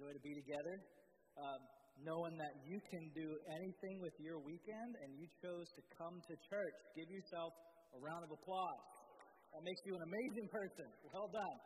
joy to be together. Um, knowing that you can do anything with your weekend and you chose to come to church. Give yourself a round of applause. That makes you an amazing person. Well done.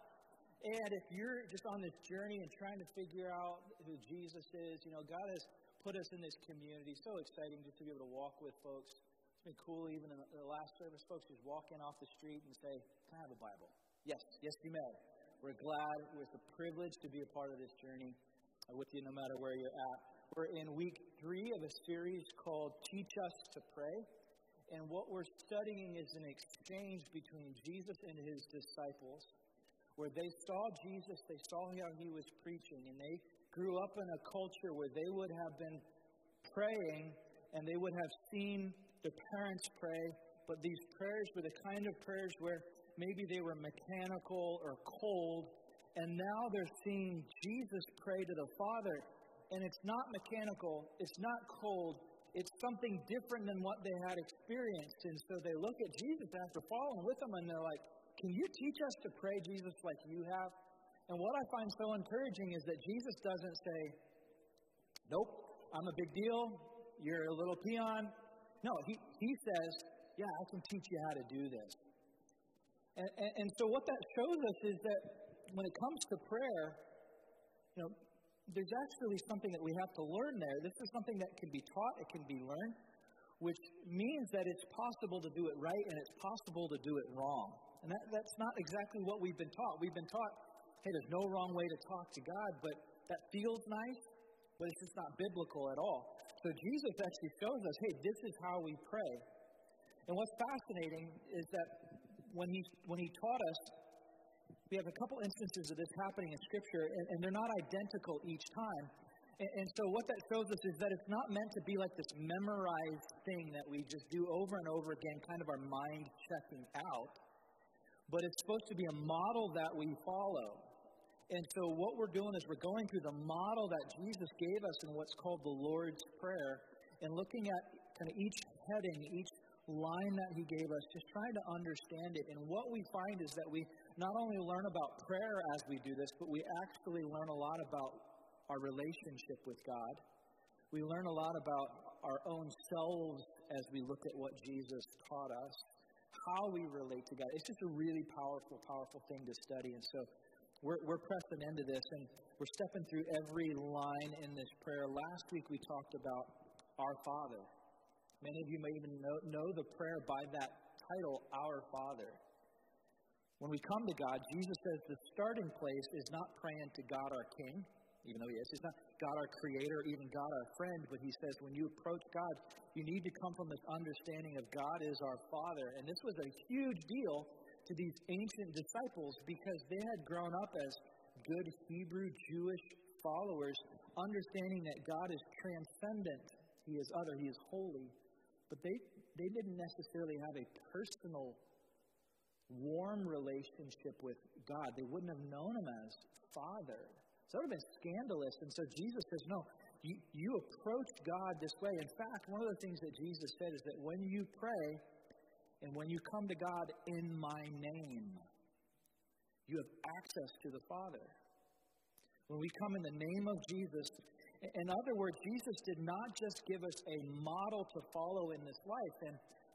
And if you're just on this journey and trying to figure out who Jesus is, you know, God has put us in this community. So exciting just to be able to walk with folks. It's been cool even in the last service, folks just walk in off the street and say, Can I have a Bible? Yes, yes, you may. We're glad. It's a privilege to be a part of this journey uh, with you no matter where you're at. We're in week three of a series called Teach Us to Pray. And what we're studying is an exchange between Jesus and his disciples, where they saw Jesus, they saw how he was preaching, and they grew up in a culture where they would have been praying and they would have seen the parents pray, but these prayers were the kind of prayers where maybe they were mechanical or cold, and now they're seeing Jesus pray to the Father, and it's not mechanical, it's not cold, it's something different than what they had experienced. And so they look at Jesus after following with him, and they're like, Can you teach us to pray, Jesus, like you have? And what I find so encouraging is that Jesus doesn't say, Nope, I'm a big deal, you're a little peon. No, he, he says, Yeah, I can teach you how to do this. And, and, and so what that shows us is that when it comes to prayer, you know, there's actually something that we have to learn there. This is something that can be taught, it can be learned, which means that it's possible to do it right and it's possible to do it wrong. And that, that's not exactly what we've been taught. We've been taught, hey, there's no wrong way to talk to God, but that feels nice, but it's just not biblical at all. So Jesus actually shows us, hey, this is how we pray. And what's fascinating is that when he, when he taught us, we have a couple instances of this happening in Scripture, and, and they're not identical each time. And, and, so, what that shows us is that it's not meant to be like this memorized thing that we just do over and over again, kind of our mind checking out, but it's supposed to be a model that we follow. And so, what we're doing is we're going through the model that Jesus gave us in what's called the Lord's Prayer and looking at kind of each heading, each line that he gave us, just trying to understand it. And what we find is that we not only learn about prayer as we do this, but we actually learn a lot about our relationship with God. We learn a lot about our own selves as we look at what Jesus taught us, how we relate to God. It's just a really powerful, powerful thing to study. And so we're, we're pressing into this and we're stepping through every line in this prayer. Last week we talked about our Father. Many of you may even know, know the prayer by that title, Our Father. When we come to God, Jesus says the starting place is not praying to God our King, even though He is. He's not God our Creator, even God our friend, but He says when you approach God, you need to come from this understanding of God is our Father. And this was a huge deal to these ancient disciples because they had grown up as good Hebrew Jewish followers, understanding that God is transcendent, He is other, He is holy. But they, they didn't necessarily have a personal, warm relationship with God. They wouldn't have known Him as Father. So it would have been scandalous. And so Jesus says, No, you, you approach God this way. In fact, one of the things that Jesus said is that when you pray and when you come to God in my name, you have access to the Father. When we come in the name of Jesus, in other words, Jesus did not just give us a model to follow in this life. And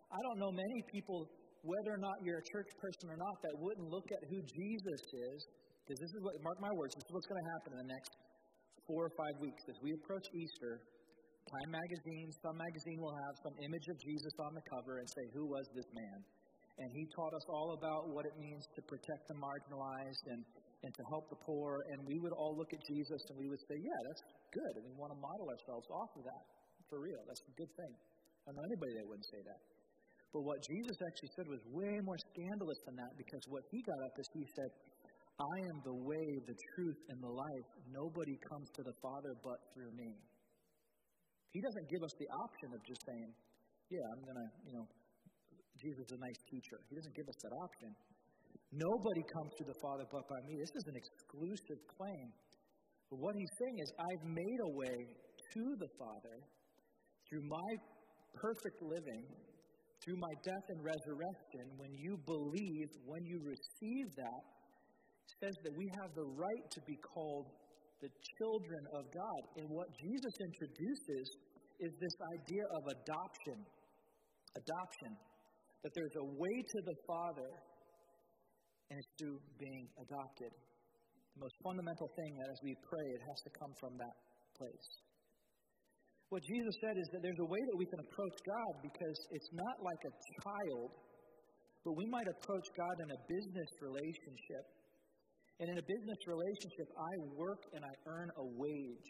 I don't know many people, whether or not you're a church person or not, that wouldn't look at who Jesus is, because this is what, mark my words, this is what's going to happen in the next four or five weeks. As we approach Easter, Time magazine, some magazine will have some image of Jesus on the cover and say, Who was this man? And he taught us all about what it means to protect the marginalized and and to help the poor, and we would all look at Jesus and we would say, Yeah, that's good. And we want to model ourselves off of that. For real. That's a good thing. I know anybody that wouldn't say that. But what Jesus actually said was way more scandalous than that because what he got up is he said, I am the way, the truth, and the life. Nobody comes to the Father but through me. He doesn't give us the option of just saying, Yeah, I'm going to, you know, Jesus is a nice teacher. He doesn't give us that option. Nobody comes to the Father but by me. This is an exclusive claim. But what he's saying is, I've made a way to the Father through my perfect living, through my death and resurrection. When you believe, when you receive that, says that we have the right to be called the children of God. And what Jesus introduces is this idea of adoption. Adoption. That there's a way to the Father, and it's through being adopted. The most fundamental thing that as we pray, it has to come from that place. What Jesus said is that there's a way that we can approach God because it's not like a child, but we might approach God in a business relationship. And in a business relationship, I work and I earn a wage.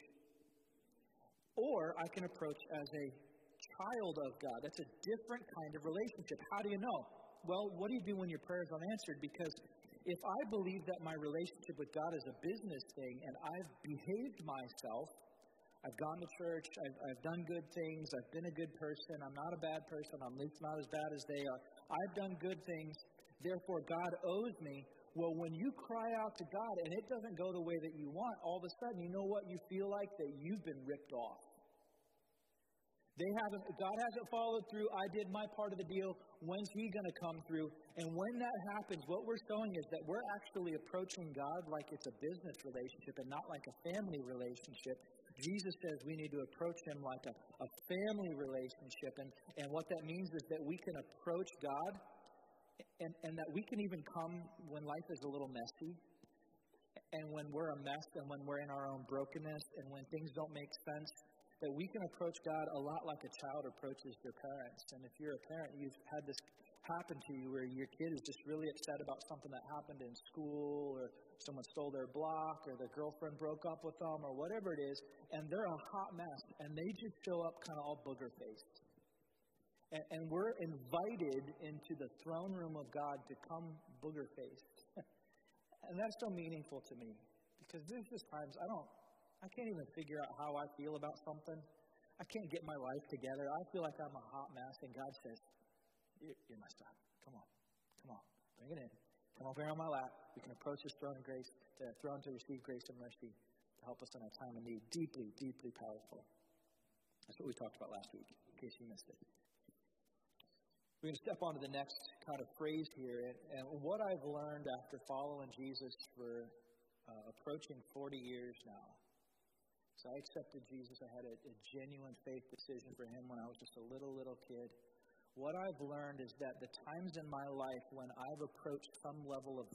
Or I can approach as a child of God. That's a different kind of relationship. How do you know? Well, what do you do when your prayer is unanswered? Because if I believe that my relationship with God is a business thing and I've behaved myself I've gone to church. I've, I've done good things. I've been a good person. I'm not a bad person. I'm at least not as bad as they are. I've done good things. Therefore, God owes me. Well, when you cry out to God and it doesn't go the way that you want, all of a sudden, you know what you feel like? That you've been ripped off. They haven't, God hasn't followed through. I did my part of the deal. When's He going to come through? And when that happens, what we're showing is that we're actually approaching God like it's a business relationship and not like a family relationship. Jesus says we need to approach Him like a, a family relationship. And, and what that means is that we can approach God and, and that we can even come when life is a little messy and when we're a mess and when we're in our own brokenness and when things don't make sense, that we can approach God a lot like a child approaches their parents. And if you're a parent, you've had this happen to you where your kid is just really upset about something that happened in school or someone stole their block or their girlfriend broke up with them or whatever it is, and they're a hot mess and they just show up kind of all booger faced. And, and we're invited into the throne room of God to come booger faced. and that's so meaningful to me because there's just times I don't, I can't even figure out how I feel about something. I can't get my life together. I feel like I'm a hot mess, and God says, you're, messed up. Come on. Come on. Bring it in. Come over here on my lap. We can approach this throne of grace, the throne to receive grace and mercy to help us in our time of need. Deeply, deeply powerful. That's what we talked about last week, in case you missed it. We're going to step on to the next kind of phrase here. And, and what I've learned after following Jesus for uh, approaching 40 years now. So I accepted Jesus. I had a, a genuine faith decision for him when I was just a little, little kid what I've learned is that the times in my life when I've approached some level of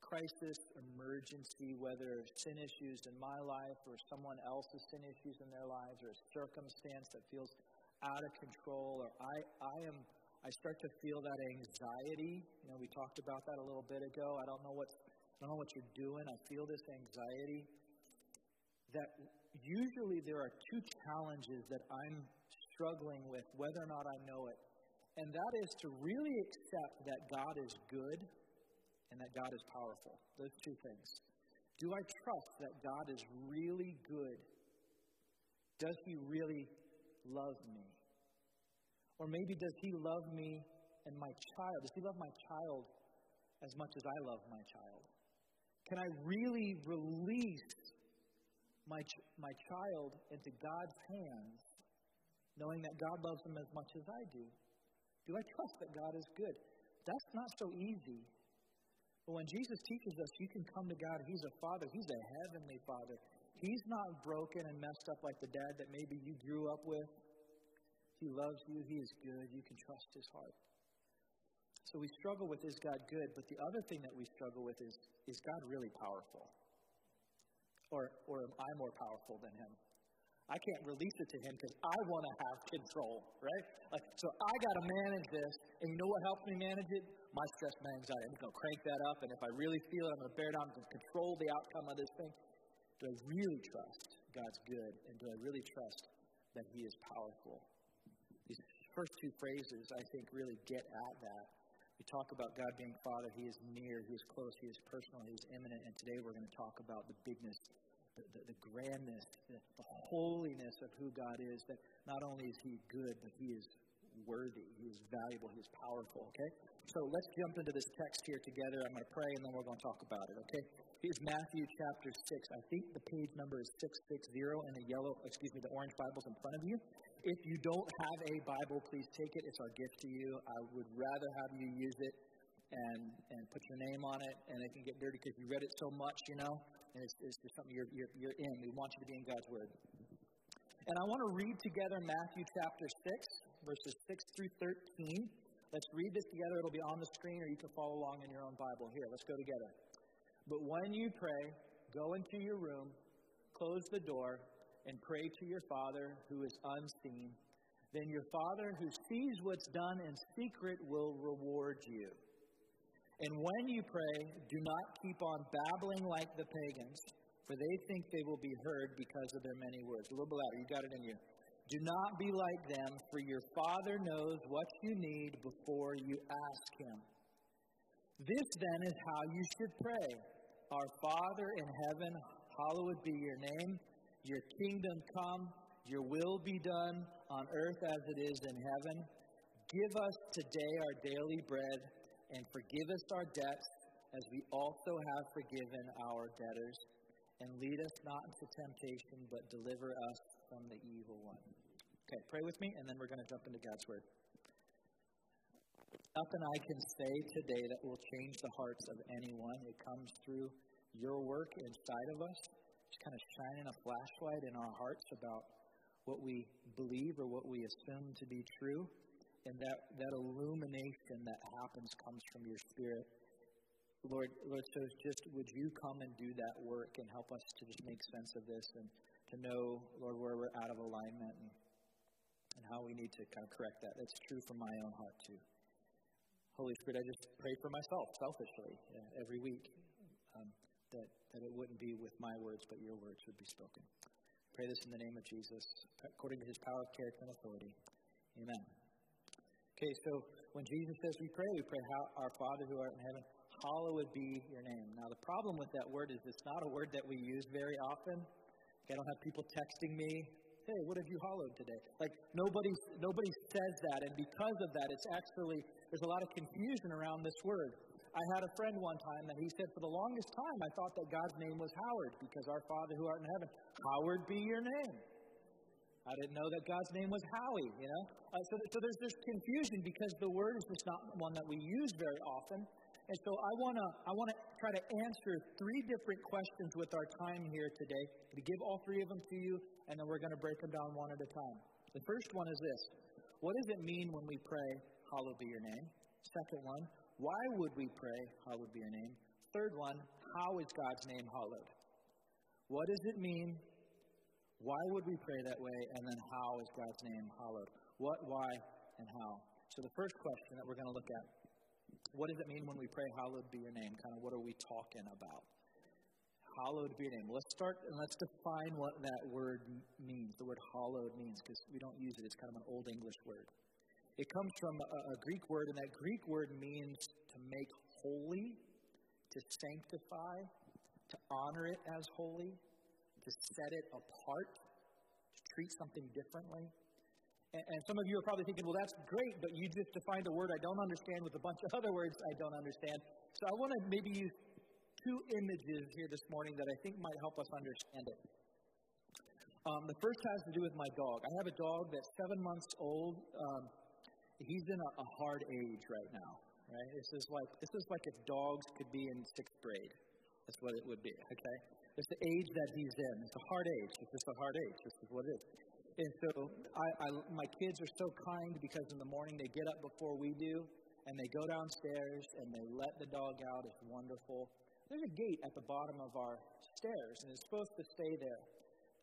crisis, emergency, whether sin issues in my life or someone else's sin issues in their lives or a circumstance that feels out of control or I, I am I start to feel that anxiety. You know, we talked about that a little bit ago. I don't know what I don't know what you're doing. I feel this anxiety. That usually there are two challenges that I'm struggling with, whether or not I know it and that is to really accept that God is good and that God is powerful. Those two things. Do I trust that God is really good? Does He really love me? Or maybe does He love me and my child? Does He love my child as much as I love my child? Can I really release my, ch- my child into God's hands, knowing that God loves them as much as I do? Do I trust that God is good? That's not so easy. But when Jesus teaches us you can come to God, He's a Father, He's a heavenly Father. He's not broken and messed up like the dad that maybe you grew up with. He loves you, He is good, you can trust His heart. So we struggle with is God good, but the other thing that we struggle with is is God really powerful? Or, or am I more powerful than Him? I can't release it to him because I want to have control, right? Like, so I got to manage this, and you know what helps me manage it? My stress, my anxiety. I'm going to crank that up, and if I really feel it, I'm going to bear down to control the outcome of this thing. Do I really trust God's good, and do I really trust that He is powerful? These first two phrases, I think, really get at that. We talk about God being Father. He is near, He is close, He is personal, He is immanent. and today we're going to talk about the bigness the, the, the grandness, the, the holiness of who God is, that not only is He good, but He is worthy, He is valuable, He is powerful, okay? So let's jump into this text here together. I'm going to pray and then we're going to talk about it, okay? Here's Matthew chapter 6. I think the page number is 660 in the yellow, excuse me, the orange Bible's in front of you. If you don't have a Bible, please take it. It's our gift to you. I would rather have you use it and, and put your name on it, and it can get dirty because you read it so much, you know, and it's, it's just something you're, you're, you're in. We want you to be in God's Word. And I want to read together Matthew chapter 6, verses 6 through 13. Let's read this together. It'll be on the screen, or you can follow along in your own Bible. Here, let's go together. But when you pray, go into your room, close the door, and pray to your Father who is unseen. Then your Father who sees what's done in secret will reward you. And when you pray, do not keep on babbling like the pagans, for they think they will be heard because of their many words. A little louder, you got it in you. Do not be like them, for your Father knows what you need before you ask Him. This then is how you should pray Our Father in heaven, hallowed be your name. Your kingdom come, your will be done on earth as it is in heaven. Give us today our daily bread and forgive us our debts as we also have forgiven our debtors. And lead us not into temptation, but deliver us from the evil one. Okay, pray with me, and then we're going to jump into God's Word. Nothing I can say today that will change the hearts of anyone. It comes through your work inside of us, just kind of shining a flashlight in our hearts about what we believe or what we assume to be true and that, that illumination that happens comes from your spirit. Lord, Lord, so just would you come and do that work and help us to just make sense of this and to know, Lord, where we're out of alignment and, and how we need to kind of correct that. That's true for my own heart, too. Holy Spirit, I just pray for myself selfishly yeah, every week um, that, that it wouldn't be with my words, but your words would be spoken. Pray this in the name of Jesus, according to his power, of character, and authority. Amen. Okay, so when Jesus says we pray, we pray, Our Father who art in heaven, hallowed be your name. Now, the problem with that word is it's not a word that we use very often. I don't have people texting me, hey, what have you hallowed today? Like, nobody, nobody says that, and because of that, it's actually, there's a lot of confusion around this word. I had a friend one time, and he said, for the longest time, I thought that God's name was Howard, because our Father who art in heaven, Howard be your name. I didn't know that God's name was Howie, you know? Uh, so, so there's this confusion because the word is just not one that we use very often. And so I want to I wanna try to answer three different questions with our time here today. To give all three of them to you, and then we're going to break them down one at a time. The first one is this What does it mean when we pray, Hallowed be your name? Second one, why would we pray, Hallowed be your name? Third one, how is God's name hallowed? What does it mean why would we pray that way? And then how is God's name hallowed? What, why, and how? So the first question that we're going to look at what does it mean when we pray, Hallowed be your name? Kind of what are we talking about? Hallowed be your name. Let's start and let's define what that word means. The word hallowed means because we don't use it. It's kind of an old English word. It comes from a, a Greek word, and that Greek word means to make holy, to sanctify, to honor it as holy, to set it apart, to treat something differently. And, and some of you are probably thinking, well, that's great, but you just defined a word I don't understand with a bunch of other words I don't understand. So I want to maybe use two images here this morning that I think might help us understand it. Um, the first has to do with my dog. I have a dog that's seven months old. Um, he's in a, a hard age right now. Right? This is like this is like if dogs could be in sixth grade. That's what it would be. Okay. It's the age that he's in. It's a hard age. It's just a hard age. This is what it is. And so I, I, my kids are so kind because in the morning they get up before we do and they go downstairs and they let the dog out. It's wonderful. There's a gate at the bottom of our stairs and it's supposed to stay there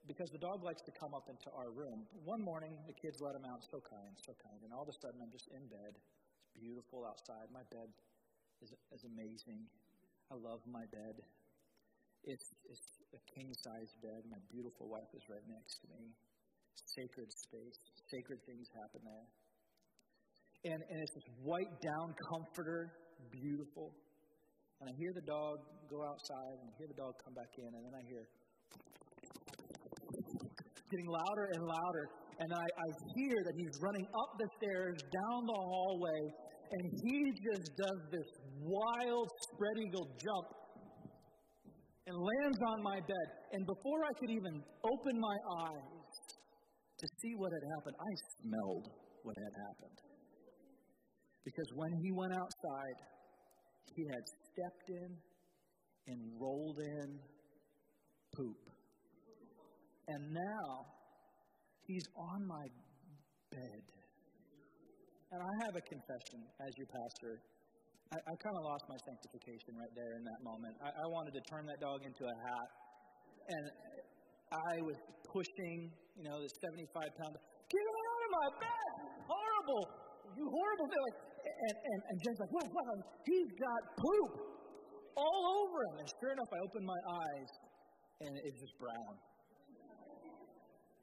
because the dog likes to come up into our room. One morning the kids let him out. So kind, so kind. And all of a sudden I'm just in bed. It's beautiful outside. My bed is, is amazing. I love my bed. It's, it's a king size bed. My beautiful wife is right next to me. Sacred space. Sacred things happen there. And, and it's this white down comforter, beautiful. And I hear the dog go outside, and I hear the dog come back in, and then I hear getting louder and louder. And I, I hear that he's running up the stairs, down the hallway, and he just does this wild spread eagle jump and lands on my bed. And before I could even open my eyes to see what had happened, I smelled what had happened. Because when he went outside, he had stepped in and rolled in poop. And now he's on my bed. And I have a confession as your pastor. I, I kind of lost my sanctification right there in that moment. I, I wanted to turn that dog into a hat. And I was pushing, you know, the 75 pound, get him out of my bed! Horrible! You horrible thing. And, and, and Jen's like, what, what? He's got poop all over him. And sure enough, I opened my eyes and it's just brown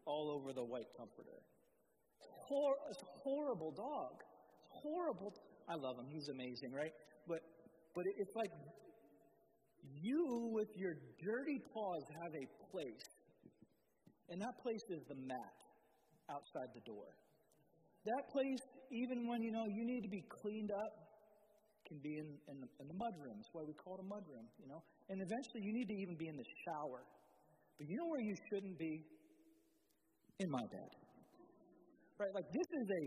all over the white comforter. Hor- horrible dog. Horrible. I love him. He's amazing, right? But but it's like you with your dirty paws have a place. And that place is the mat outside the door. That place, even when you know you need to be cleaned up, can be in, in, the, in the mudroom. That's why we call it a mudroom, you know. And eventually you need to even be in the shower. But you know where you shouldn't be? In my bed. Right? Like this is a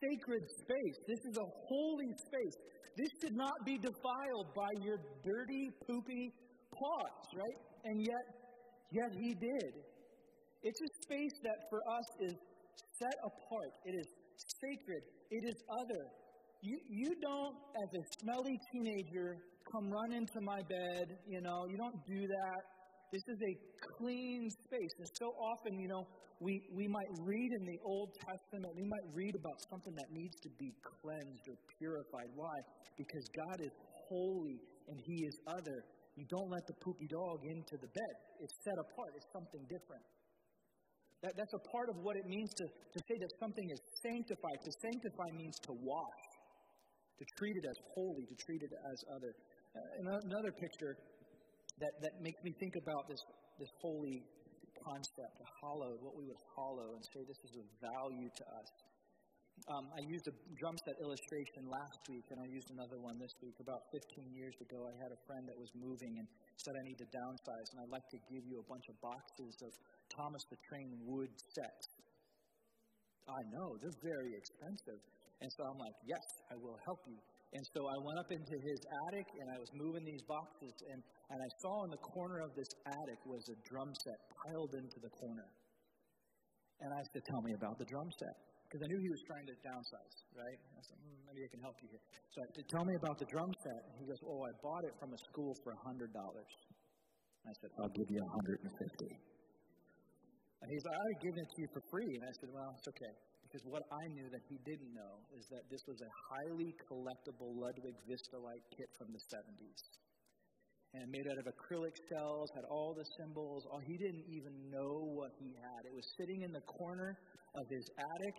sacred space. This is a holy space. This should not be defiled by your dirty, poopy paws, right? And yet, yet he did. It's a space that for us is set apart. It is sacred. It is other. You, you don't, as a smelly teenager, come run into my bed. You know, you don't do that. This is a clean space. And so often, you know, we, we might read in the Old Testament, we might read about something that needs to be cleansed or purified. Why? Because God is holy and He is other. You don't let the poopy dog into the bed. It's set apart, it's something different. That, that's a part of what it means to, to say that something is sanctified. To sanctify means to wash to treat it as holy, to treat it as other. Uh, another picture that, that makes me think about this, this holy concept, a hollow, what we would hollow and say this is of value to us. Um, I used a drum set illustration last week, and I used another one this week. About 15 years ago, I had a friend that was moving and said, I need to downsize, and I'd like to give you a bunch of boxes of Thomas the Train wood sets. I know, they're very expensive. And so I'm like, yes, I will help you. And so I went up into his attic and I was moving these boxes, and, and I saw in the corner of this attic was a drum set piled into the corner. And I said, Tell me about the drum set. Because I knew he was trying to downsize, right? I said, hmm, Maybe I can help you here. So I said, Tell me about the drum set. And he goes, Oh, I bought it from a school for $100. I said, I'll give you 150 And he's like, I've given it to you for free. And I said, Well, it's okay. Because what I knew that he didn't know is that this was a highly collectible Ludwig Vistalite kit from the 70s. And made out of acrylic shells, had all the cymbals. All, he didn't even know what he had. It was sitting in the corner of his attic.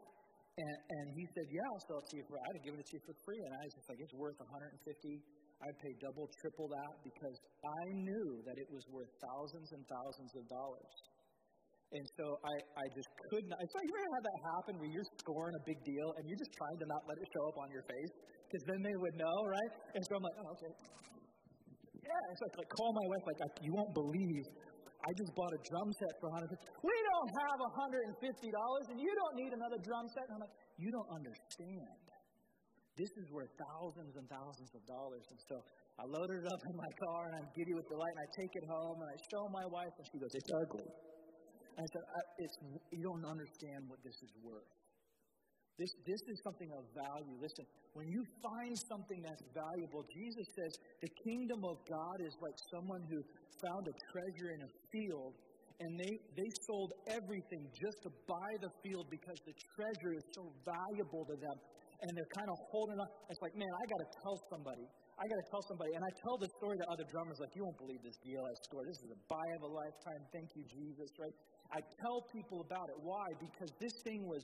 And, and he said, Yeah, I'll sell it to you for, I'd have given it to you for free. And I was just like, It's worth 150 I'd pay double, triple that because I knew that it was worth thousands and thousands of dollars. And so I, I just could not. So you ever had that happen where you're scoring a big deal and you're just trying to not let it show up on your face because then they would know, right? And so I'm like, oh, okay. Yeah, and so I like, call my wife, like, you won't believe I just bought a drum set for 150 We don't have $150 and you don't need another drum set. And I'm like, you don't understand. This is worth thousands and thousands of dollars. And so I loaded it up in my car and I'm giddy with delight and I take it home and I show my wife and she goes, it's ugly. I said, it's, you don't understand what this is worth. This, this is something of value. Listen, when you find something that's valuable, Jesus says the kingdom of God is like someone who found a treasure in a field and they, they sold everything just to buy the field because the treasure is so valuable to them. And they're kind of holding on. It's like, man, I got to tell somebody. I got to tell somebody. And I tell the story to other drummers, like, you won't believe this I scored. This is a buy of a lifetime. Thank you, Jesus, right? I tell people about it. Why? Because this thing was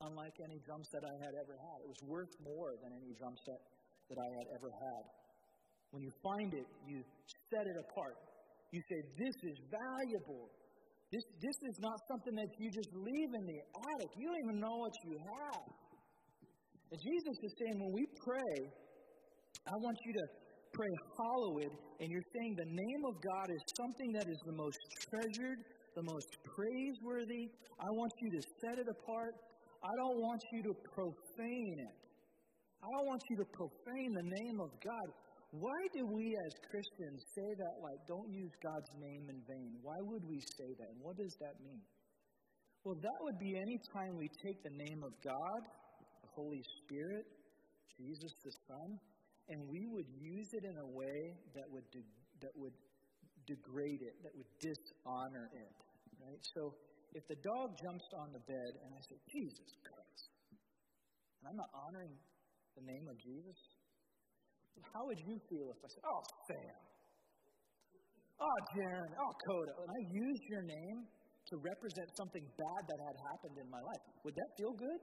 unlike any drum set I had ever had. It was worth more than any drum set that I had ever had. When you find it, you set it apart. You say, This is valuable. This, this is not something that you just leave in the attic. You don't even know what you have. And Jesus is saying, when we pray, I want you to pray hallowed, and you're saying the name of God is something that is the most treasured, the most praiseworthy. I want you to set it apart. I don't want you to profane it. I don't want you to profane the name of God. Why do we as Christians say that, like, don't use God's name in vain? Why would we say that? And what does that mean? Well, that would be any time we take the name of God, the Holy Spirit, Jesus the Son, and we would use it in a way that would, that would degrade it, that would dishonor it. Right? So if the dog jumps on the bed and I say, Jesus Christ, and I'm not honoring the name of Jesus, how would you feel if I said, oh, Sam, oh, Jaron, oh, Coda, and I used your name to represent something bad that had happened in my life? Would that feel good?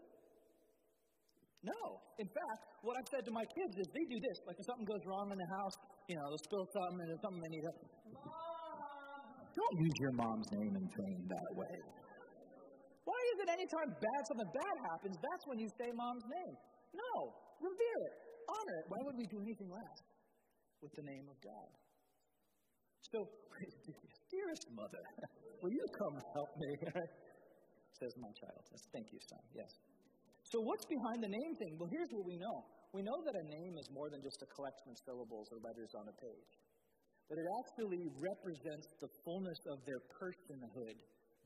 No. In fact, what I've said to my kids is they do this. Like if something goes wrong in the house, you know, they'll spill something and something they need. Don't use your mom's name in vain that way. Why is it anytime bad something bad happens, that's when you say mom's name? No. Revere it honor it. Why would we do anything less with the name of God? So, dearest mother, will you come help me? Says my child. Says, Thank you, son. Yes. So, what's behind the name thing? Well, here's what we know. We know that a name is more than just a collection of syllables or letters on a page, but it actually represents the fullness of their personhood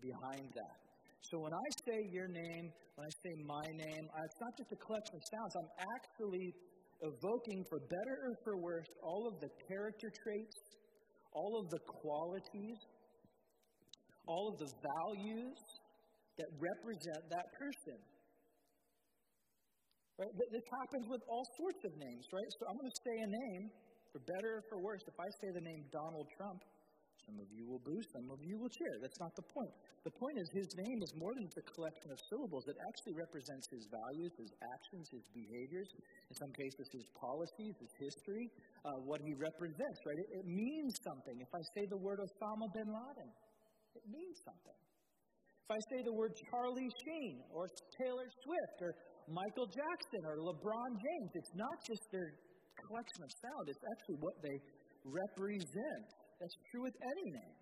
behind that. So when I say your name, when I say my name, it's not just a collection of sounds. I'm actually evoking, for better or for worse, all of the character traits, all of the qualities, all of the values that represent that person. Right? This happens with all sorts of names, right? So I'm going to say a name, for better or for worse. If I say the name Donald Trump, some of you will boo, some of you will cheer. That's not the point. The point is, his name is more than just a collection of syllables. It actually represents his values, his actions, his behaviors, in some cases, his policies, his history, uh, what he represents, right? It, it means something. If I say the word Osama bin Laden, it means something. If I say the word Charlie Sheen or Taylor Swift or Michael Jackson or LeBron James, it's not just their collection of sound, it's actually what they represent. That's true with any name.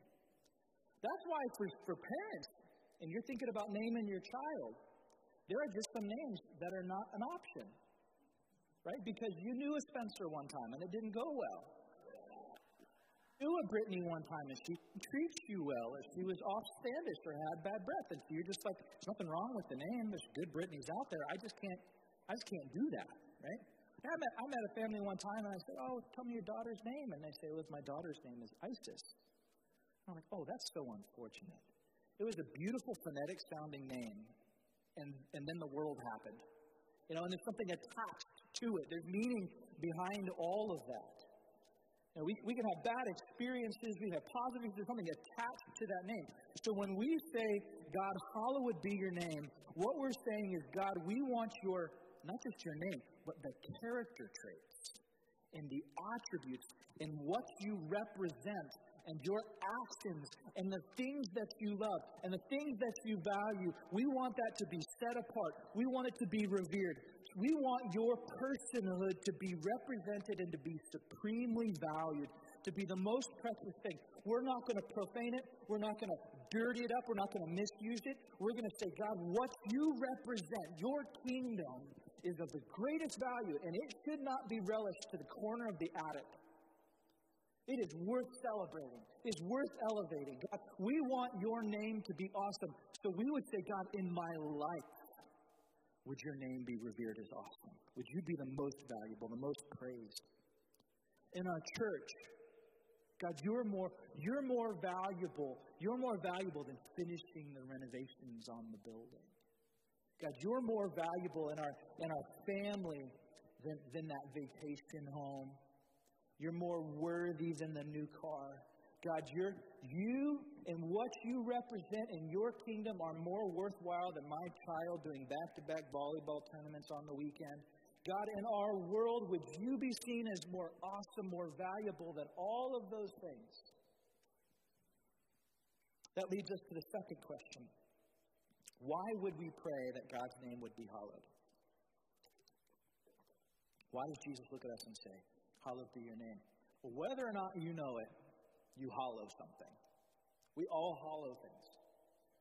That's why for, for parents, and you're thinking about naming your child, there are just some names that are not an option. Right? Because you knew a Spencer one time and it didn't go well. Knew a Brittany one time and she treats you well if she was off standish or had bad breath. And so you're just like, there's nothing wrong with the name. There's good Brittany's out there. I just can't, I just can't do that. Right? I met, I met a family one time and I said, Oh, tell me your daughter's name. And they say, Well, my daughter's name is Isis. I'm like, Oh, that's so unfortunate. It was a beautiful phonetic sounding name. And, and then the world happened. You know, and there's something attached to it. There's meaning behind all of that. Know, we, we can have bad experiences, we have positives, there's something attached to that name. So when we say, God, hallowed be your name, what we're saying is, God, we want your, not just your name, but the character traits and the attributes and what you represent and your actions and the things that you love and the things that you value. We want that to be set apart. We want it to be revered. We want your personhood to be represented and to be supremely valued, to be the most precious thing. We're not going to profane it. We're not going to dirty it up. We're not going to misuse it. We're going to say, God, what you represent, your kingdom, is of the greatest value, and it should not be relished to the corner of the attic. It is worth celebrating. It is worth elevating. God, we want your name to be awesome. So we would say, God, in my life, would your name be revered as awesome? Would you be the most valuable, the most praised? In our church, God, you're more, you're more valuable. You're more valuable than finishing the renovations on the building. God, you're more valuable in our, in our family than, than that vacation home. You're more worthy than the new car. God, you're, you and what you represent in your kingdom are more worthwhile than my child doing back to back volleyball tournaments on the weekend. God, in our world, would you be seen as more awesome, more valuable than all of those things? That leads us to the second question why would we pray that God's name would be hallowed? Why does Jesus look at us and say, Hallowed be your name? Whether or not you know it, you hollow something. We all hollow things.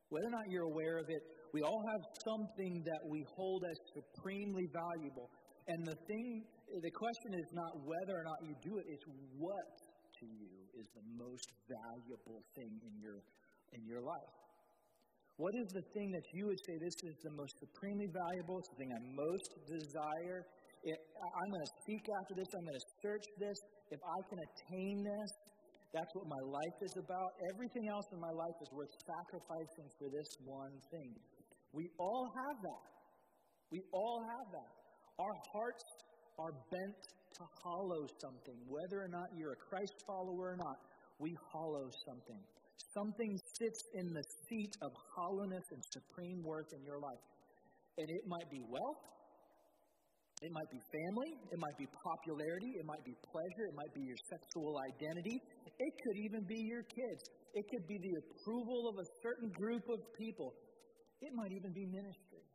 Whether or not you're aware of it, we all have something that we hold as supremely valuable. And the thing, the question is not whether or not you do it, it's what to you is the most valuable thing in your, in your life. What is the thing that you would say this is the most supremely valuable, it's the thing I most desire? It, I'm going to seek after this, I'm going to search this. If I can attain this, that's what my life is about. Everything else in my life is worth sacrificing for this one thing. We all have that. We all have that. Our hearts are bent to hollow something. Whether or not you're a Christ follower or not, we hollow something. Something sits in the seat of hollowness and supreme worth in your life. And it might be wealth, it might be family, it might be popularity, it might be pleasure, it might be your sexual identity, it could even be your kids. It could be the approval of a certain group of people. It might even be ministry.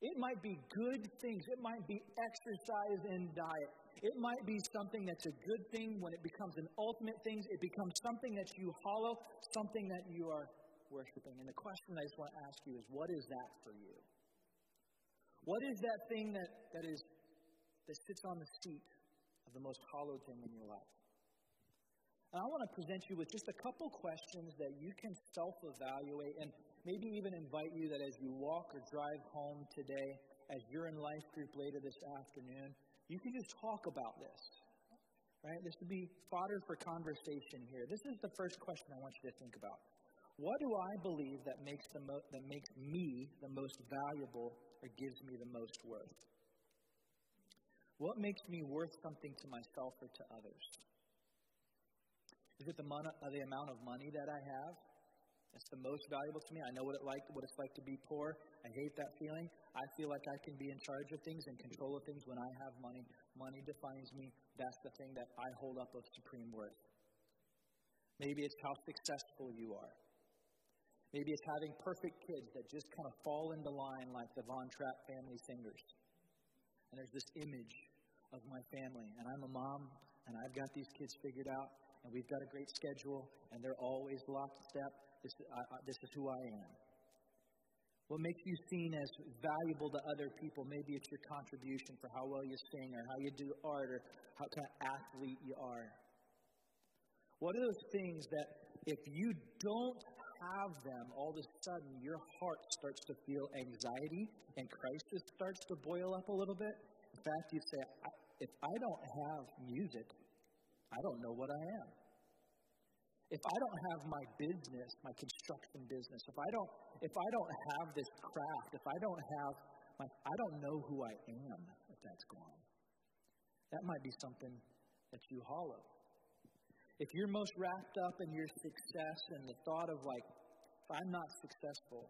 It might be good things. It might be exercise and diet. It might be something that's a good thing when it becomes an ultimate thing. It becomes something that you hollow, something that you are worshiping. And the question I just want to ask you is what is that for you? What is that thing that, that is that sits on the seat of the most hollowed thing in your life? And I want to present you with just a couple questions that you can self evaluate and maybe even invite you that as you walk or drive home today, as you're in life group later this afternoon, you can just talk about this. Right? This would be fodder for conversation here. This is the first question I want you to think about. What do I believe that makes, the mo- that makes me the most valuable or gives me the most worth? What makes me worth something to myself or to others? Is it the, mon- uh, the amount of money that I have? It's the most valuable to me. I know what it like what it's like to be poor. I hate that feeling. I feel like I can be in charge of things and control of things when I have money. Money defines me. That's the thing that I hold up of supreme worth. Maybe it's how successful you are. Maybe it's having perfect kids that just kind of fall into line like the Von Trapp family singers. And there's this image of my family, and I'm a mom, and I've got these kids figured out, and we've got a great schedule, and they're always lockstep. This, I, I, this is who I am. What makes you seen as valuable to other people? Maybe it's your contribution for how well you sing or how you do art or how kind of athlete you are. What are those things that if you don't have them, all of a sudden your heart starts to feel anxiety and crisis starts to boil up a little bit? In fact, you say, if I don't have music, I don't know what I am if I don't have my business, my construction business, if I don't, if I don't have this craft, if I don't have my, I don't know who I am if that's gone. That might be something that you hollow. If you're most wrapped up in your success and the thought of like, if I'm not successful,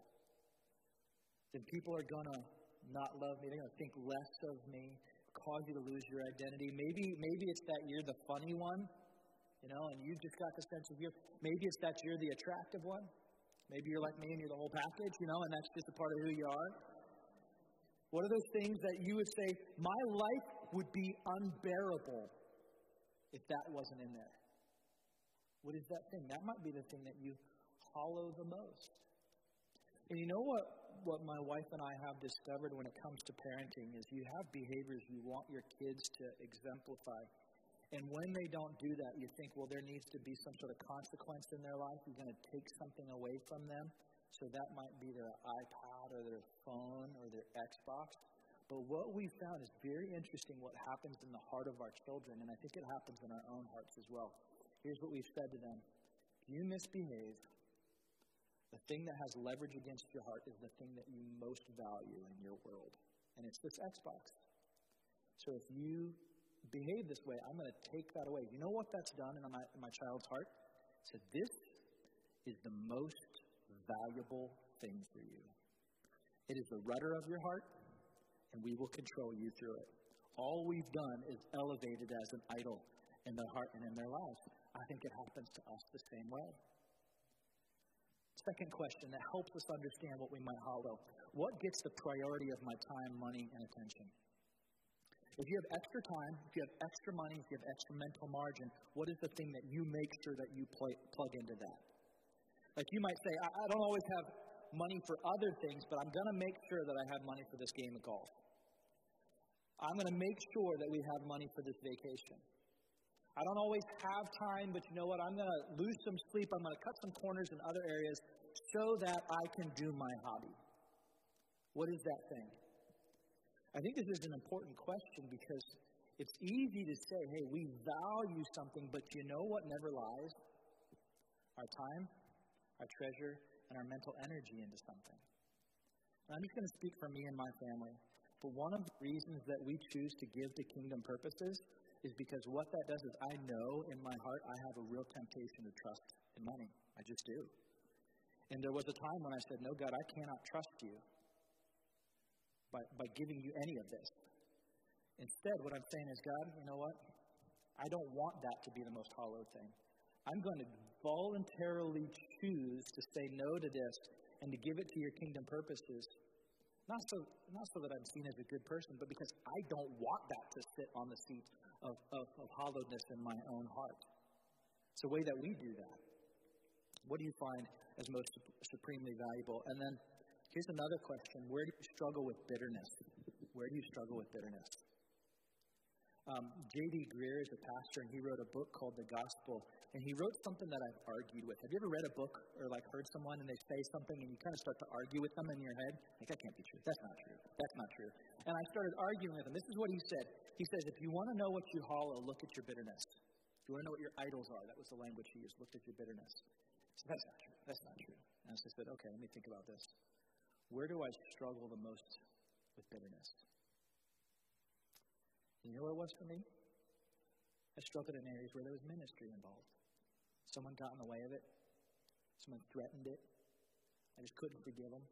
then people are gonna not love me. They're gonna think less of me, cause you to lose your identity. Maybe, maybe it's that you're the funny one you know, and you've just got the sense of you're, maybe it's that you're the attractive one. Maybe you're like me and you're the whole package, you know, and that's just a part of who you are. What are those things that you would say, my life would be unbearable if that wasn't in there? What is that thing? That might be the thing that you hollow the most. And you know what, what my wife and I have discovered when it comes to parenting is you have behaviors you want your kids to exemplify. And when they don't do that, you think, well, there needs to be some sort of consequence in their life. You're going to take something away from them. So that might be their iPad or their phone or their Xbox. But what we found is very interesting what happens in the heart of our children, and I think it happens in our own hearts as well. Here's what we've said to them If you misbehave, the thing that has leverage against your heart is the thing that you most value in your world, and it's this Xbox. So if you behave this way, I'm going to take that away. You know what that's done in my, in my child's heart? Said, This is the most valuable thing for you. It is the rudder of your heart, and we will control you through it. All we've done is elevated as an idol in their heart and in their lives. I think it happens to us the same way. Second question that helps us understand what we might hollow. What gets the priority of my time, money, and attention? If you have extra time, if you have extra money, if you have extra mental margin, what is the thing that you make sure that you play, plug into that? Like you might say, I, I don't always have money for other things, but I'm going to make sure that I have money for this game of golf. I'm going to make sure that we have money for this vacation. I don't always have time, but you know what? I'm going to lose some sleep. I'm going to cut some corners in other areas so that I can do my hobby. What is that thing? I think this is an important question because it's easy to say, hey, we value something, but you know what never lies? Our time, our treasure, and our mental energy into something. And I'm just going to speak for me and my family. But one of the reasons that we choose to give to kingdom purposes is because what that does is I know in my heart I have a real temptation to trust in money. I just do. And there was a time when I said, No, God, I cannot trust you by, by giving you any of this. Instead, what I'm saying is, God, you know what? I don't want that to be the most hollow thing. I'm going to voluntarily choose to say no to this and to give it to your kingdom purposes not so, not so that I'm seen as a good person, but because I don't want that to sit on the seat of, of, of hollowness in my own heart. It's a way that we do that. What do you find as most supremely valuable? And then here's another question Where do you struggle with bitterness? Where do you struggle with bitterness? Um, J.D. Greear is a pastor, and he wrote a book called The Gospel. And he wrote something that I've argued with. Have you ever read a book or like heard someone and they say something and you kind of start to argue with them in your head? Like, that can't be true. That's not true. That's not true. And I started arguing with him. This is what he said. He says, if you want to know what you hallow, look at your bitterness. If you want to know what your idols are, that was the language he used. look at your bitterness. So that's not true. That's not true. And so I said, okay, let me think about this. Where do I struggle the most with bitterness? You know what it was for me? I struggled in areas where there was ministry involved. Someone got in the way of it. Someone threatened it. I just couldn't forgive them.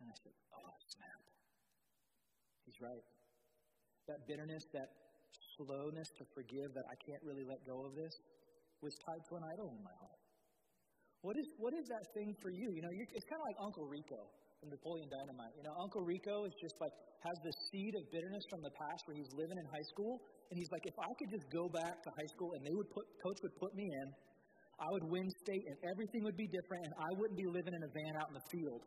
And I said, Oh, snap. He's right. That bitterness, that slowness to forgive, that I can't really let go of this, was tied to an idol in my heart. What is, what is that thing for you? You know, it's kind of like Uncle Rico from Napoleon Dynamite. You know, Uncle Rico is just like, has the seed of bitterness from the past where he's living in high school, and he's like, if I could just go back to high school and they would put, coach would put me in, I would win state and everything would be different, and I wouldn't be living in a van out in the field.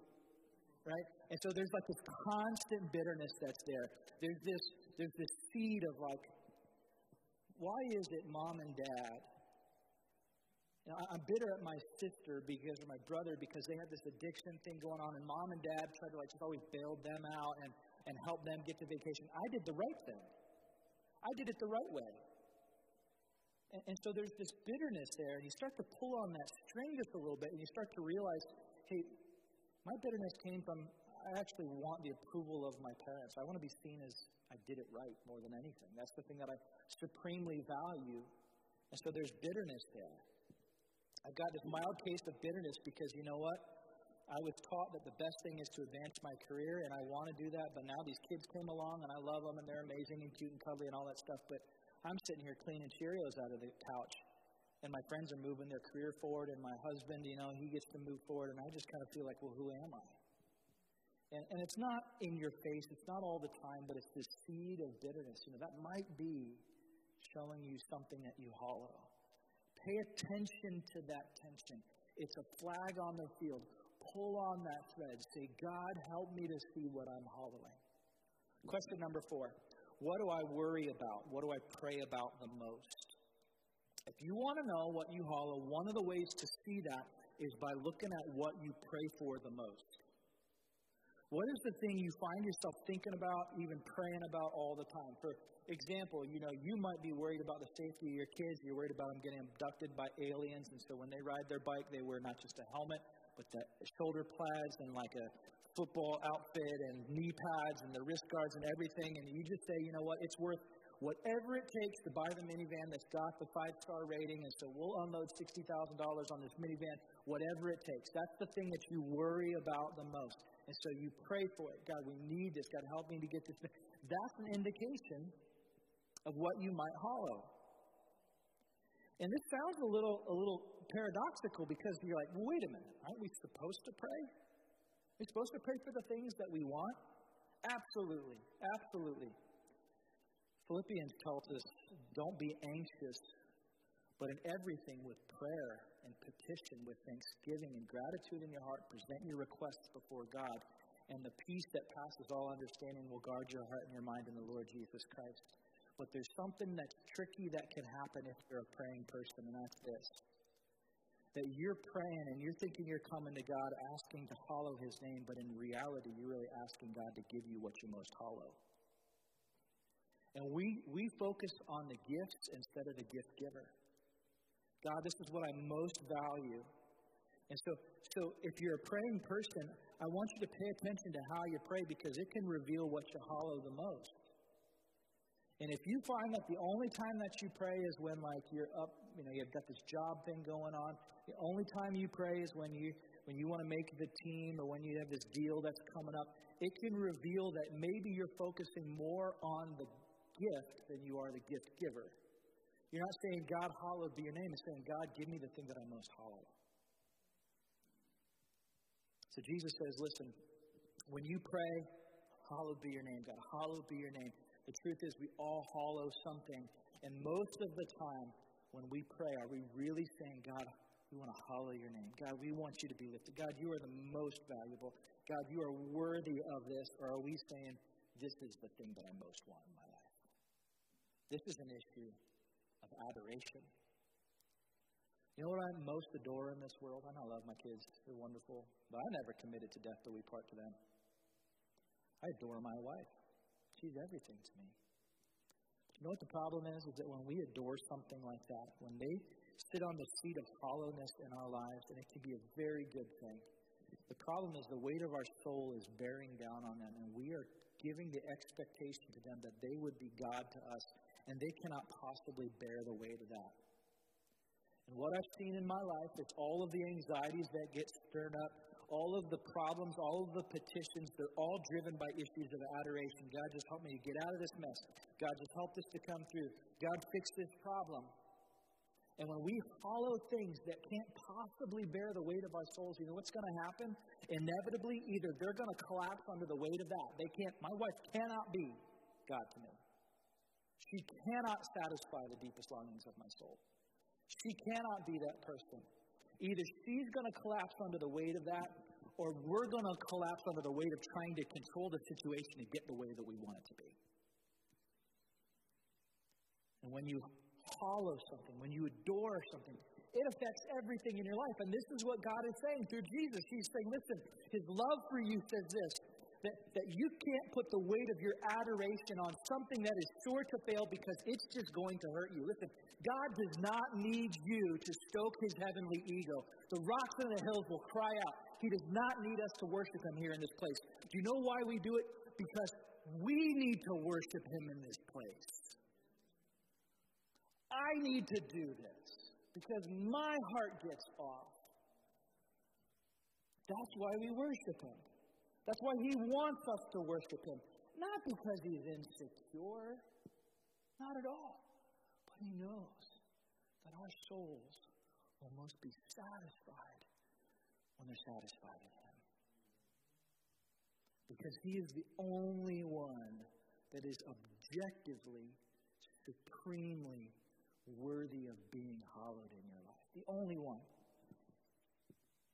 Right? And so there's like this constant bitterness that's there. There's this, there's this seed of like, why is it mom and dad you know, I'm bitter at my sister because of my brother because they had this addiction thing going on, and mom and dad tried to like just always bail them out and, and help them get to vacation. I did the right thing. I did it the right way. And, and so there's this bitterness there, and you start to pull on that string just a little bit, and you start to realize, hey, my bitterness came from I actually want the approval of my parents. I want to be seen as I did it right more than anything. That's the thing that I supremely value. And so there's bitterness there. I've got this mild case of bitterness because you know what? I was taught that the best thing is to advance my career, and I want to do that. But now these kids came along, and I love them, and they're amazing and cute and cuddly and all that stuff. But I'm sitting here cleaning Cheerios out of the couch, and my friends are moving their career forward, and my husband, you know, he gets to move forward, and I just kind of feel like, well, who am I? And, and it's not in your face, it's not all the time, but it's this seed of bitterness. You know, that might be showing you something that you hallow. Pay attention to that tension. It's a flag on the field. Pull on that thread. Say, God, help me to see what I'm hallowing. Question number four What do I worry about? What do I pray about the most? If you want to know what you hallow, one of the ways to see that is by looking at what you pray for the most. What is the thing you find yourself thinking about, even praying about all the time? For example, you know, you might be worried about the safety of your kids. You're worried about them getting abducted by aliens, and so when they ride their bike, they wear not just a helmet, but the shoulder pads and like a football outfit and knee pads and the wrist guards and everything. And you just say, you know what, it's worth whatever it takes to buy the minivan that's got the five star rating, and so we'll unload $60,000 on this minivan, whatever it takes. That's the thing that you worry about the most. And so you pray for it. God, we need this. God, help me to get this. That's an indication of what you might hallow. And this sounds a little, a little paradoxical because you're like, wait a minute, aren't we supposed to pray? Are we supposed to pray for the things that we want? Absolutely, absolutely. Philippians tells us, don't be anxious, but in everything with prayer and petition, with thanksgiving and gratitude in your heart, present your requests before God. and the peace that passes all understanding will guard your heart and your mind in the Lord Jesus Christ. But there's something that's tricky that can happen if you're a praying person, and that's this. That you're praying and you're thinking you're coming to God asking to hallow His name, but in reality, you're really asking God to give you what you most hallow. And we, we focus on the gifts instead of the gift giver. God, this is what I most value. And so, so if you're a praying person, I want you to pay attention to how you pray because it can reveal what you hallow the most. And if you find that the only time that you pray is when like you're up, you know, you've got this job thing going on, the only time you pray is when you when you want to make the team or when you have this deal that's coming up, it can reveal that maybe you're focusing more on the gift than you are the gift giver. You're not saying, God, hallowed be your name. It's saying, God, give me the thing that I most hallow. So Jesus says, listen, when you pray, hallowed be your name, God, hallowed be your name. The truth is, we all hallow something. And most of the time, when we pray, are we really saying, God, we want to hallow your name? God, we want you to be lifted. God, you are the most valuable. God, you are worthy of this. Or are we saying, this is the thing that I most want in my life? This is an issue of adoration. You know what I most adore in this world? I know I love my kids, they're wonderful, but I never committed to death till we part to them. I adore my wife. She's everything to me. You know what the problem is? Is that when we adore something like that, when they sit on the seat of hollowness in our lives, and it can be a very good thing. The problem is the weight of our soul is bearing down on them, and we are giving the expectation to them that they would be God to us, and they cannot possibly bear the weight of that. And what I've seen in my life is all of the anxieties that get stirred up, all of the problems, all of the petitions, they're all driven by issues of adoration. God, just help me to get out of this mess. God, just help this to come through. God, fix this problem. And when we follow things that can't possibly bear the weight of our souls, you know what's going to happen? Inevitably, either they're going to collapse under the weight of that. They can't, my wife cannot be God to me. She cannot satisfy the deepest longings of my soul. She cannot be that person. Either she's going to collapse under the weight of that, or we're going to collapse under the weight of trying to control the situation and get the way that we want it to be. And when you hallow something, when you adore something, it affects everything in your life. And this is what God is saying through Jesus. He's saying, listen, His love for you says this that, that you can't put the weight of your adoration on something that is sure to fail because it's just going to hurt you. Listen, God does not need you to stoke his heavenly ego. The rocks and the hills will cry out. He does not need us to worship him here in this place. Do you know why we do it? Because we need to worship him in this place. I need to do this because my heart gets off. That's why we worship him. That's why He wants us to worship Him. Not because He's insecure, not at all. But He knows that our souls will most be satisfied when they're satisfied in Him. Because He is the only one that is objectively, supremely worthy of being hallowed in your life. The only one.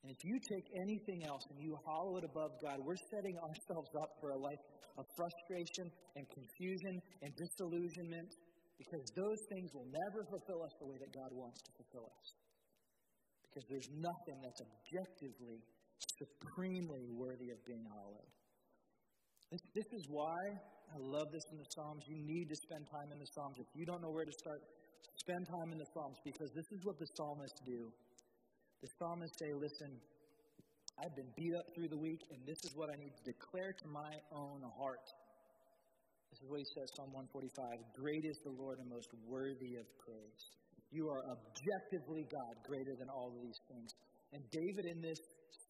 And if you take anything else and you hallow it above God, we're setting ourselves up for a life of frustration and confusion and disillusionment because those things will never fulfill us the way that God wants to fulfill us. Because there's nothing that's objectively, supremely worthy of being hallowed. This, this is why I love this in the Psalms. You need to spend time in the Psalms. If you don't know where to start, spend time in the Psalms because this is what the psalmists do. The psalmists say, Listen, I've been beat up through the week, and this is what I need to declare to my own heart. This is what he says, Psalm 145 Great is the Lord and most worthy of praise. You are objectively God, greater than all of these things. And David in this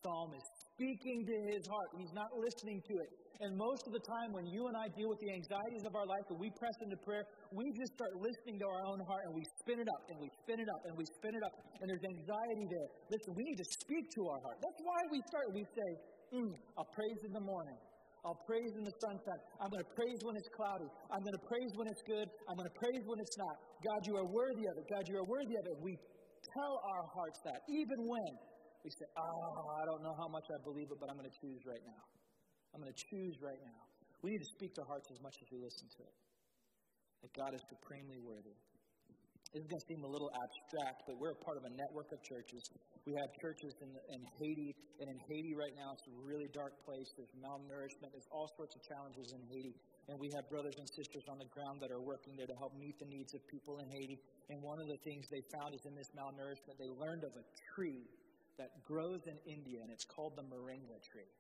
psalm is speaking to his heart. He's not listening to it. And most of the time, when you and I deal with the anxieties of our life and we press into prayer, we just start listening to our own heart and we spin it up and we spin it up and we spin it up. And there's anxiety there. Listen, we need to speak to our heart. That's why we start. We say, mm, I'll praise in the morning. I'll praise in the sunset. I'm going to praise when it's cloudy. I'm going to praise when it's good. I'm going to praise when it's not. God, you are worthy of it. God, you are worthy of it. We tell our hearts that, even when we say, oh, I don't know how much I believe it, but I'm going to choose right now. I'm going to choose right now. We need to speak to hearts as much as we listen to it. That God is supremely worthy. This is going to seem a little abstract, but we're a part of a network of churches. We have churches in, in Haiti, and in Haiti right now, it's a really dark place. There's malnourishment, there's all sorts of challenges in Haiti. And we have brothers and sisters on the ground that are working there to help meet the needs of people in Haiti. And one of the things they found is in this malnourishment, they learned of a tree that grows in India, and it's called the moringa tree.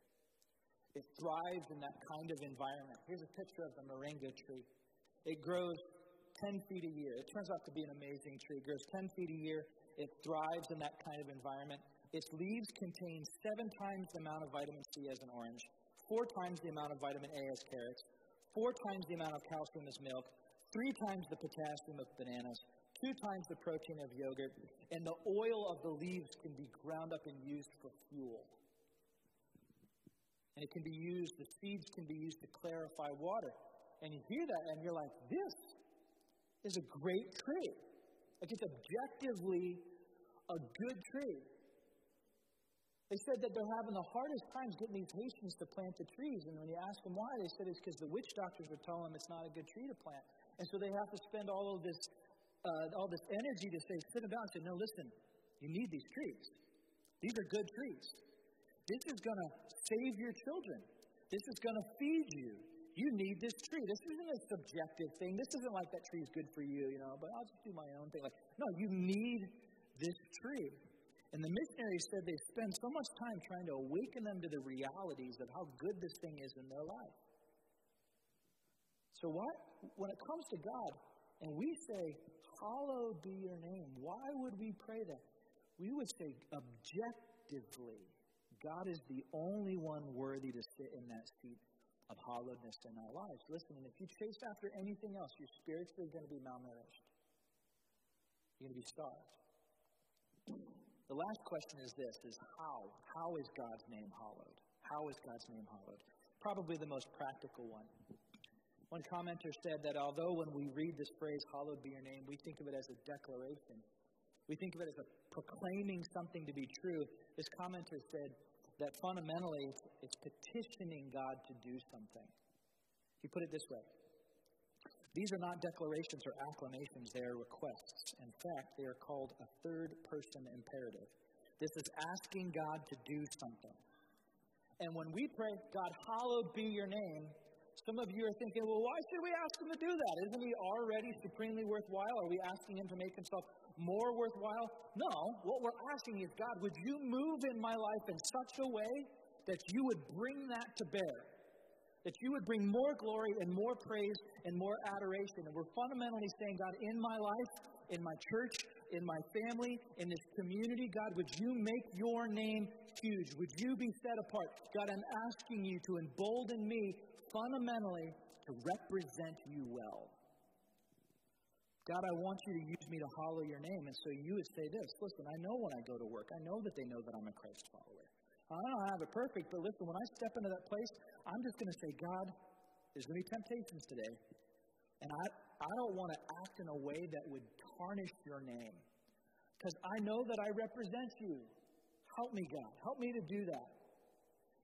It thrives in that kind of environment. Here's a picture of the moringa tree. It grows 10 feet a year. It turns out to be an amazing tree. It grows 10 feet a year. It thrives in that kind of environment. Its leaves contain seven times the amount of vitamin C as an orange, four times the amount of vitamin A as carrots, four times the amount of calcium as milk, three times the potassium of bananas, two times the protein of yogurt, and the oil of the leaves can be ground up and used for fuel. And it can be used, the seeds can be used to clarify water. And you hear that and you're like, this is a great tree. Like it's objectively a good tree. They said that they're having the hardest times getting these Haitians to plant the trees. And when you ask them why, they said it's because the witch doctors are telling them it's not a good tree to plant. And so they have to spend all of this, uh, all this energy to say, sit down and say, no, listen, you need these trees. These are good trees. This is going to save your children. This is going to feed you you need this tree. This isn't a subjective thing. This isn't like that tree is good for you, you know, but I'll just do my own thing. Like, no, you need this tree. And the missionaries said they spend so much time trying to awaken them to the realities of how good this thing is in their life. So, what? When it comes to God, and we say, Hallowed be your name, why would we pray that? We would say, objectively, God is the only one worthy to sit in that seat of hollowedness in our lives. Listen, and if you chase after anything else, you're spiritually going to be malnourished. You're going to be starved. The last question is this is how? How is God's name hallowed? How is God's name hallowed? Probably the most practical one. One commenter said that although when we read this phrase, hallowed be your name, we think of it as a declaration. We think of it as a proclaiming something to be true. This commenter said, that fundamentally it's petitioning God to do something. He put it this way These are not declarations or acclamations, they are requests. In fact, they are called a third person imperative. This is asking God to do something. And when we pray, God, hallowed be your name, some of you are thinking, well, why should we ask him to do that? Isn't he already supremely worthwhile? Are we asking him to make himself more worthwhile? No. What we're asking is, God, would you move in my life in such a way that you would bring that to bear? That you would bring more glory and more praise and more adoration. And we're fundamentally saying, God, in my life, in my church, in my family, in this community, God, would you make your name huge? Would you be set apart? God, I'm asking you to embolden me fundamentally to represent you well. God, I want you to use me to hallow your name. And so you would say this listen, I know when I go to work, I know that they know that I'm a Christ follower. I don't have it perfect, but listen, when I step into that place, I'm just going to say, God, there's going to be temptations today. And I, I don't want to act in a way that would tarnish your name. Because I know that I represent you. Help me, God. Help me to do that.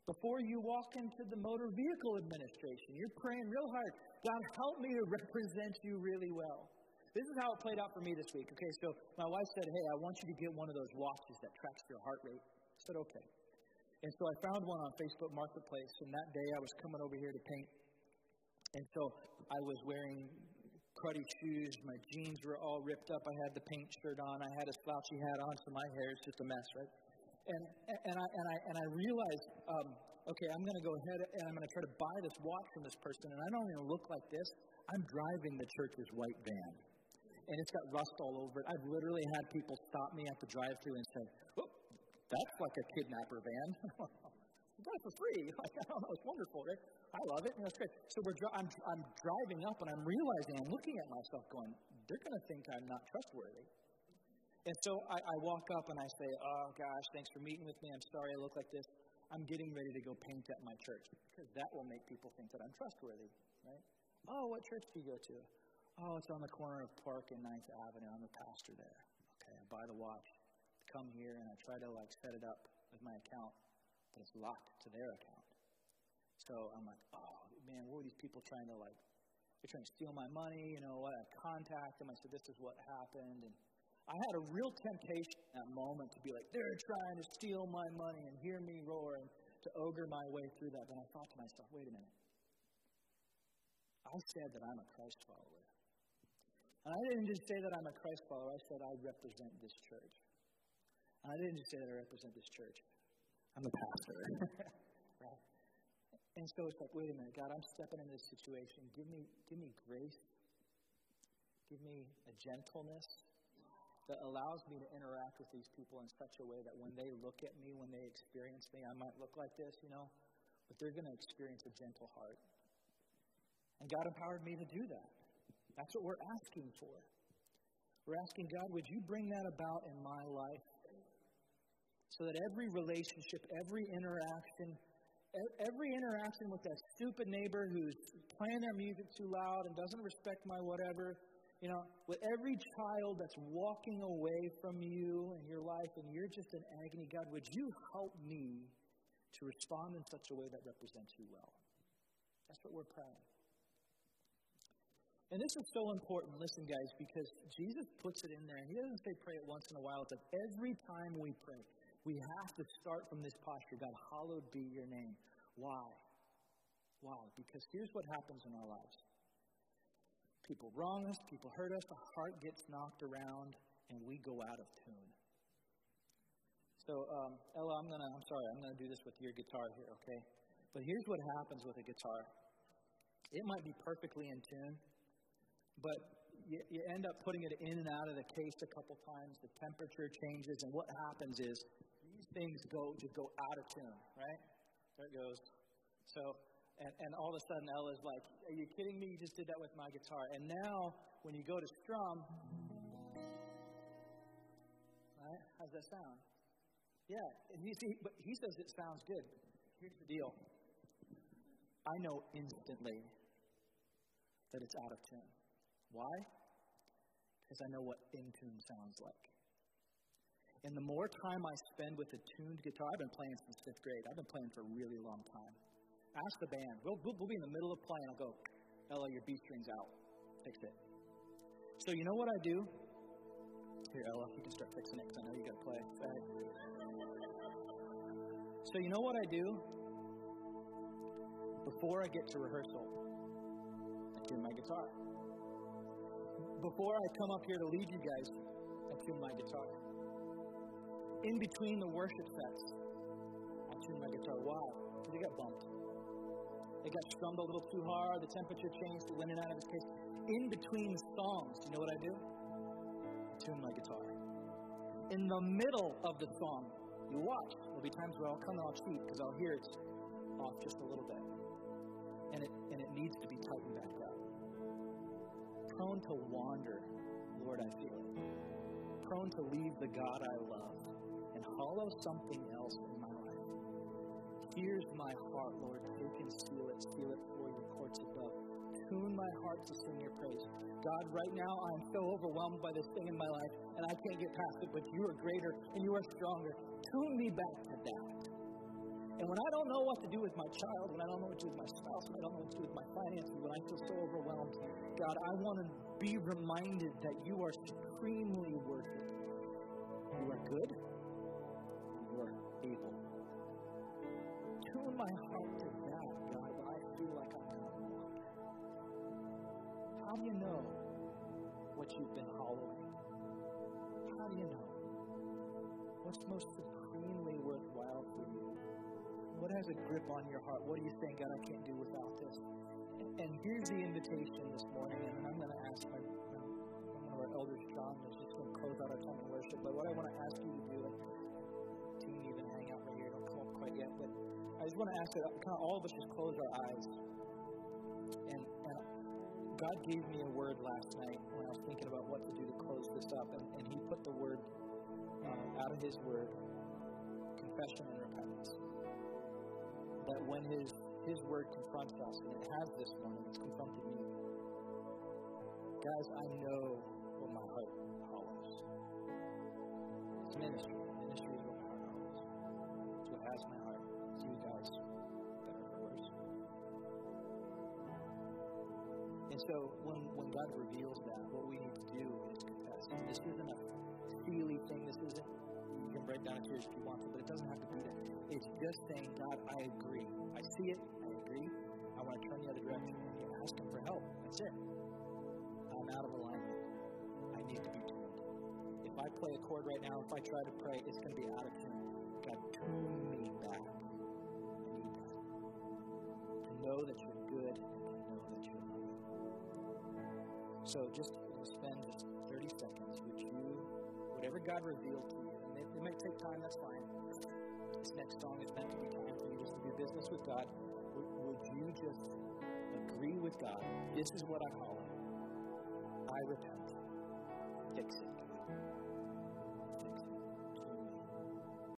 Before you walk into the motor vehicle administration, you're praying real hard. God, help me to represent you really well. This is how it played out for me this week. Okay, so my wife said, Hey, I want you to get one of those watches that tracks your heart rate. I said, Okay. And so I found one on Facebook Marketplace, and that day I was coming over here to paint. And so I was wearing cruddy shoes. My jeans were all ripped up. I had the paint shirt on. I had a slouchy hat on, so my hair is just a mess, right? And, and, I, and, I, and I realized, um, okay, I'm going to go ahead and I'm going to try to buy this watch from this person, and I don't even look like this. I'm driving the church's white van and it's got rust all over it. I've literally had people stop me at the drive-through and say, "Oh, that's like a kidnapper van." got for free. Like, I don't know, it's wonderful, right? I love it, and that's great. So we're, I'm, I'm driving up, and I'm realizing, I'm looking at myself going, they're going to think I'm not trustworthy. And so I, I walk up and I say, oh gosh, thanks for meeting with me. I'm sorry I look like this. I'm getting ready to go paint at my church because that will make people think that I'm trustworthy, right? Oh, what church do you go to? Oh, it's on the corner of Park and Ninth Avenue. I'm a pastor there. Okay, I buy the watch, come here, and I try to like set it up with my account, but it's locked to their account. So I'm like, oh man, what are these people trying to like? They're trying to steal my money. You know what? I contact them. I said, this is what happened, and I had a real temptation in that moment to be like, they're trying to steal my money and hear me roar and to ogre my way through that. But I thought to myself, wait a minute. I said that I'm a Christ follower. And I didn't just say that I'm a Christ follower, I said I represent this church. And I didn't just say that I represent this church. I'm the pastor. right? And so it's like, wait a minute, God, I'm stepping into this situation. Give me, give me grace. Give me a gentleness that allows me to interact with these people in such a way that when they look at me, when they experience me, I might look like this, you know, but they're going to experience a gentle heart. And God empowered me to do that. That's what we're asking for. We're asking God, would you bring that about in my life? So that every relationship, every interaction, every interaction with that stupid neighbor who's playing their music too loud and doesn't respect my whatever, you know, with every child that's walking away from you in your life and you're just in agony, God, would you help me to respond in such a way that represents you well? That's what we're praying. And this is so important, listen, guys, because Jesus puts it in there, He doesn't say pray it once in a while. It's like every time we pray, we have to start from this posture God, hallowed be your name. Why? Why? Because here's what happens in our lives people wrong us, people hurt us, the heart gets knocked around, and we go out of tune. So, um, Ella, I'm gonna, I'm sorry, I'm gonna do this with your guitar here, okay? But here's what happens with a guitar. It might be perfectly in tune, but you, you end up putting it in and out of the case a couple times. The temperature changes, and what happens is these things go just go out of tune, right? There it goes. So, and, and all of a sudden Ella's like, "Are you kidding me? You just did that with my guitar." And now, when you go to strum, right? How's that sound? Yeah, and you see, but he says it sounds good. Here's the deal. I know instantly that it's out of tune. Why? Because I know what in tune sounds like. And the more time I spend with a tuned guitar, I've been playing since fifth grade. I've been playing for a really long time. Ask the band. We'll, we'll, we'll be in the middle of playing. I'll go, Ella, your B string's out. Fix it. So you know what I do? Here, Ella, you can start fixing it because I know you got to play. Right. So you know what I do? Before I get to rehearsal, I tune my guitar before I come up here to lead you guys, I tune my guitar. In between the worship sets, I tune my guitar. Why? Because it got bumped. It got strummed a little too hard. The temperature changed. It went in and out of its case. In between songs, you know what I do? I tune my guitar. In the middle of the song, you watch. There'll be times where I'll come and I'll cheat because I'll hear it's off just a little bit. And it, and it needs to be tightened back up prone to wander, Lord, I feel it. Prone to leave the God I love and hallow something else in my life. Here's my heart, Lord. Take and seal it, seal it for your courts above. Tune my heart to sing your praise. God, right now I'm so overwhelmed by this thing in my life, and I can't get past it, but you are greater and you are stronger. Tune me back to that. And when I don't know what to do with my child, when I don't know what to do with my spouse, when I don't know what to do with my finances, when I feel so overwhelmed, God, I want to be reminded that you are supremely worth it. You are good, are able. Tune my heart to that, God, I feel like I'm going to. How do you know what you've been hallowing? How do you know? What's most supremely worthwhile for you? What has a grip on your heart? What do you think, God, I can't do without this? And here's the invitation this morning, and I'm going to ask my, one our elders, John, is just going to close out our time of worship. But what I want to ask you to yet, but I just want to ask that kind of all of us just close our eyes. And, and God gave me a word last night when I was thinking about what to do to close this up, and, and He put the word uh, out of His word confession and repentance that when His His Word confronts us, and it has this morning, it's confronted me. Guys, I know what my heart hallows. It's ministry. And so when, when God reveals that, what we need to do is confess. And this isn't a feely thing. This isn't, you can break down into if you want to, but it doesn't have to be that. It's just saying, God, I agree. I see it. I agree. I want to turn the other direction. And you ask Him for help. That's it. I'm out of alignment. I need to be tuned. If I play a chord right now, if I try to pray, it's going to be out of tune. God, tune know that you're good and know that you're. So just spend just 30 seconds. Would you, whatever God revealed to you, and it, it may take time, that's fine. This next song is meant to be time for you just to do business with God. Would, would you just agree with God? This is what I call it. I repent. Fix it.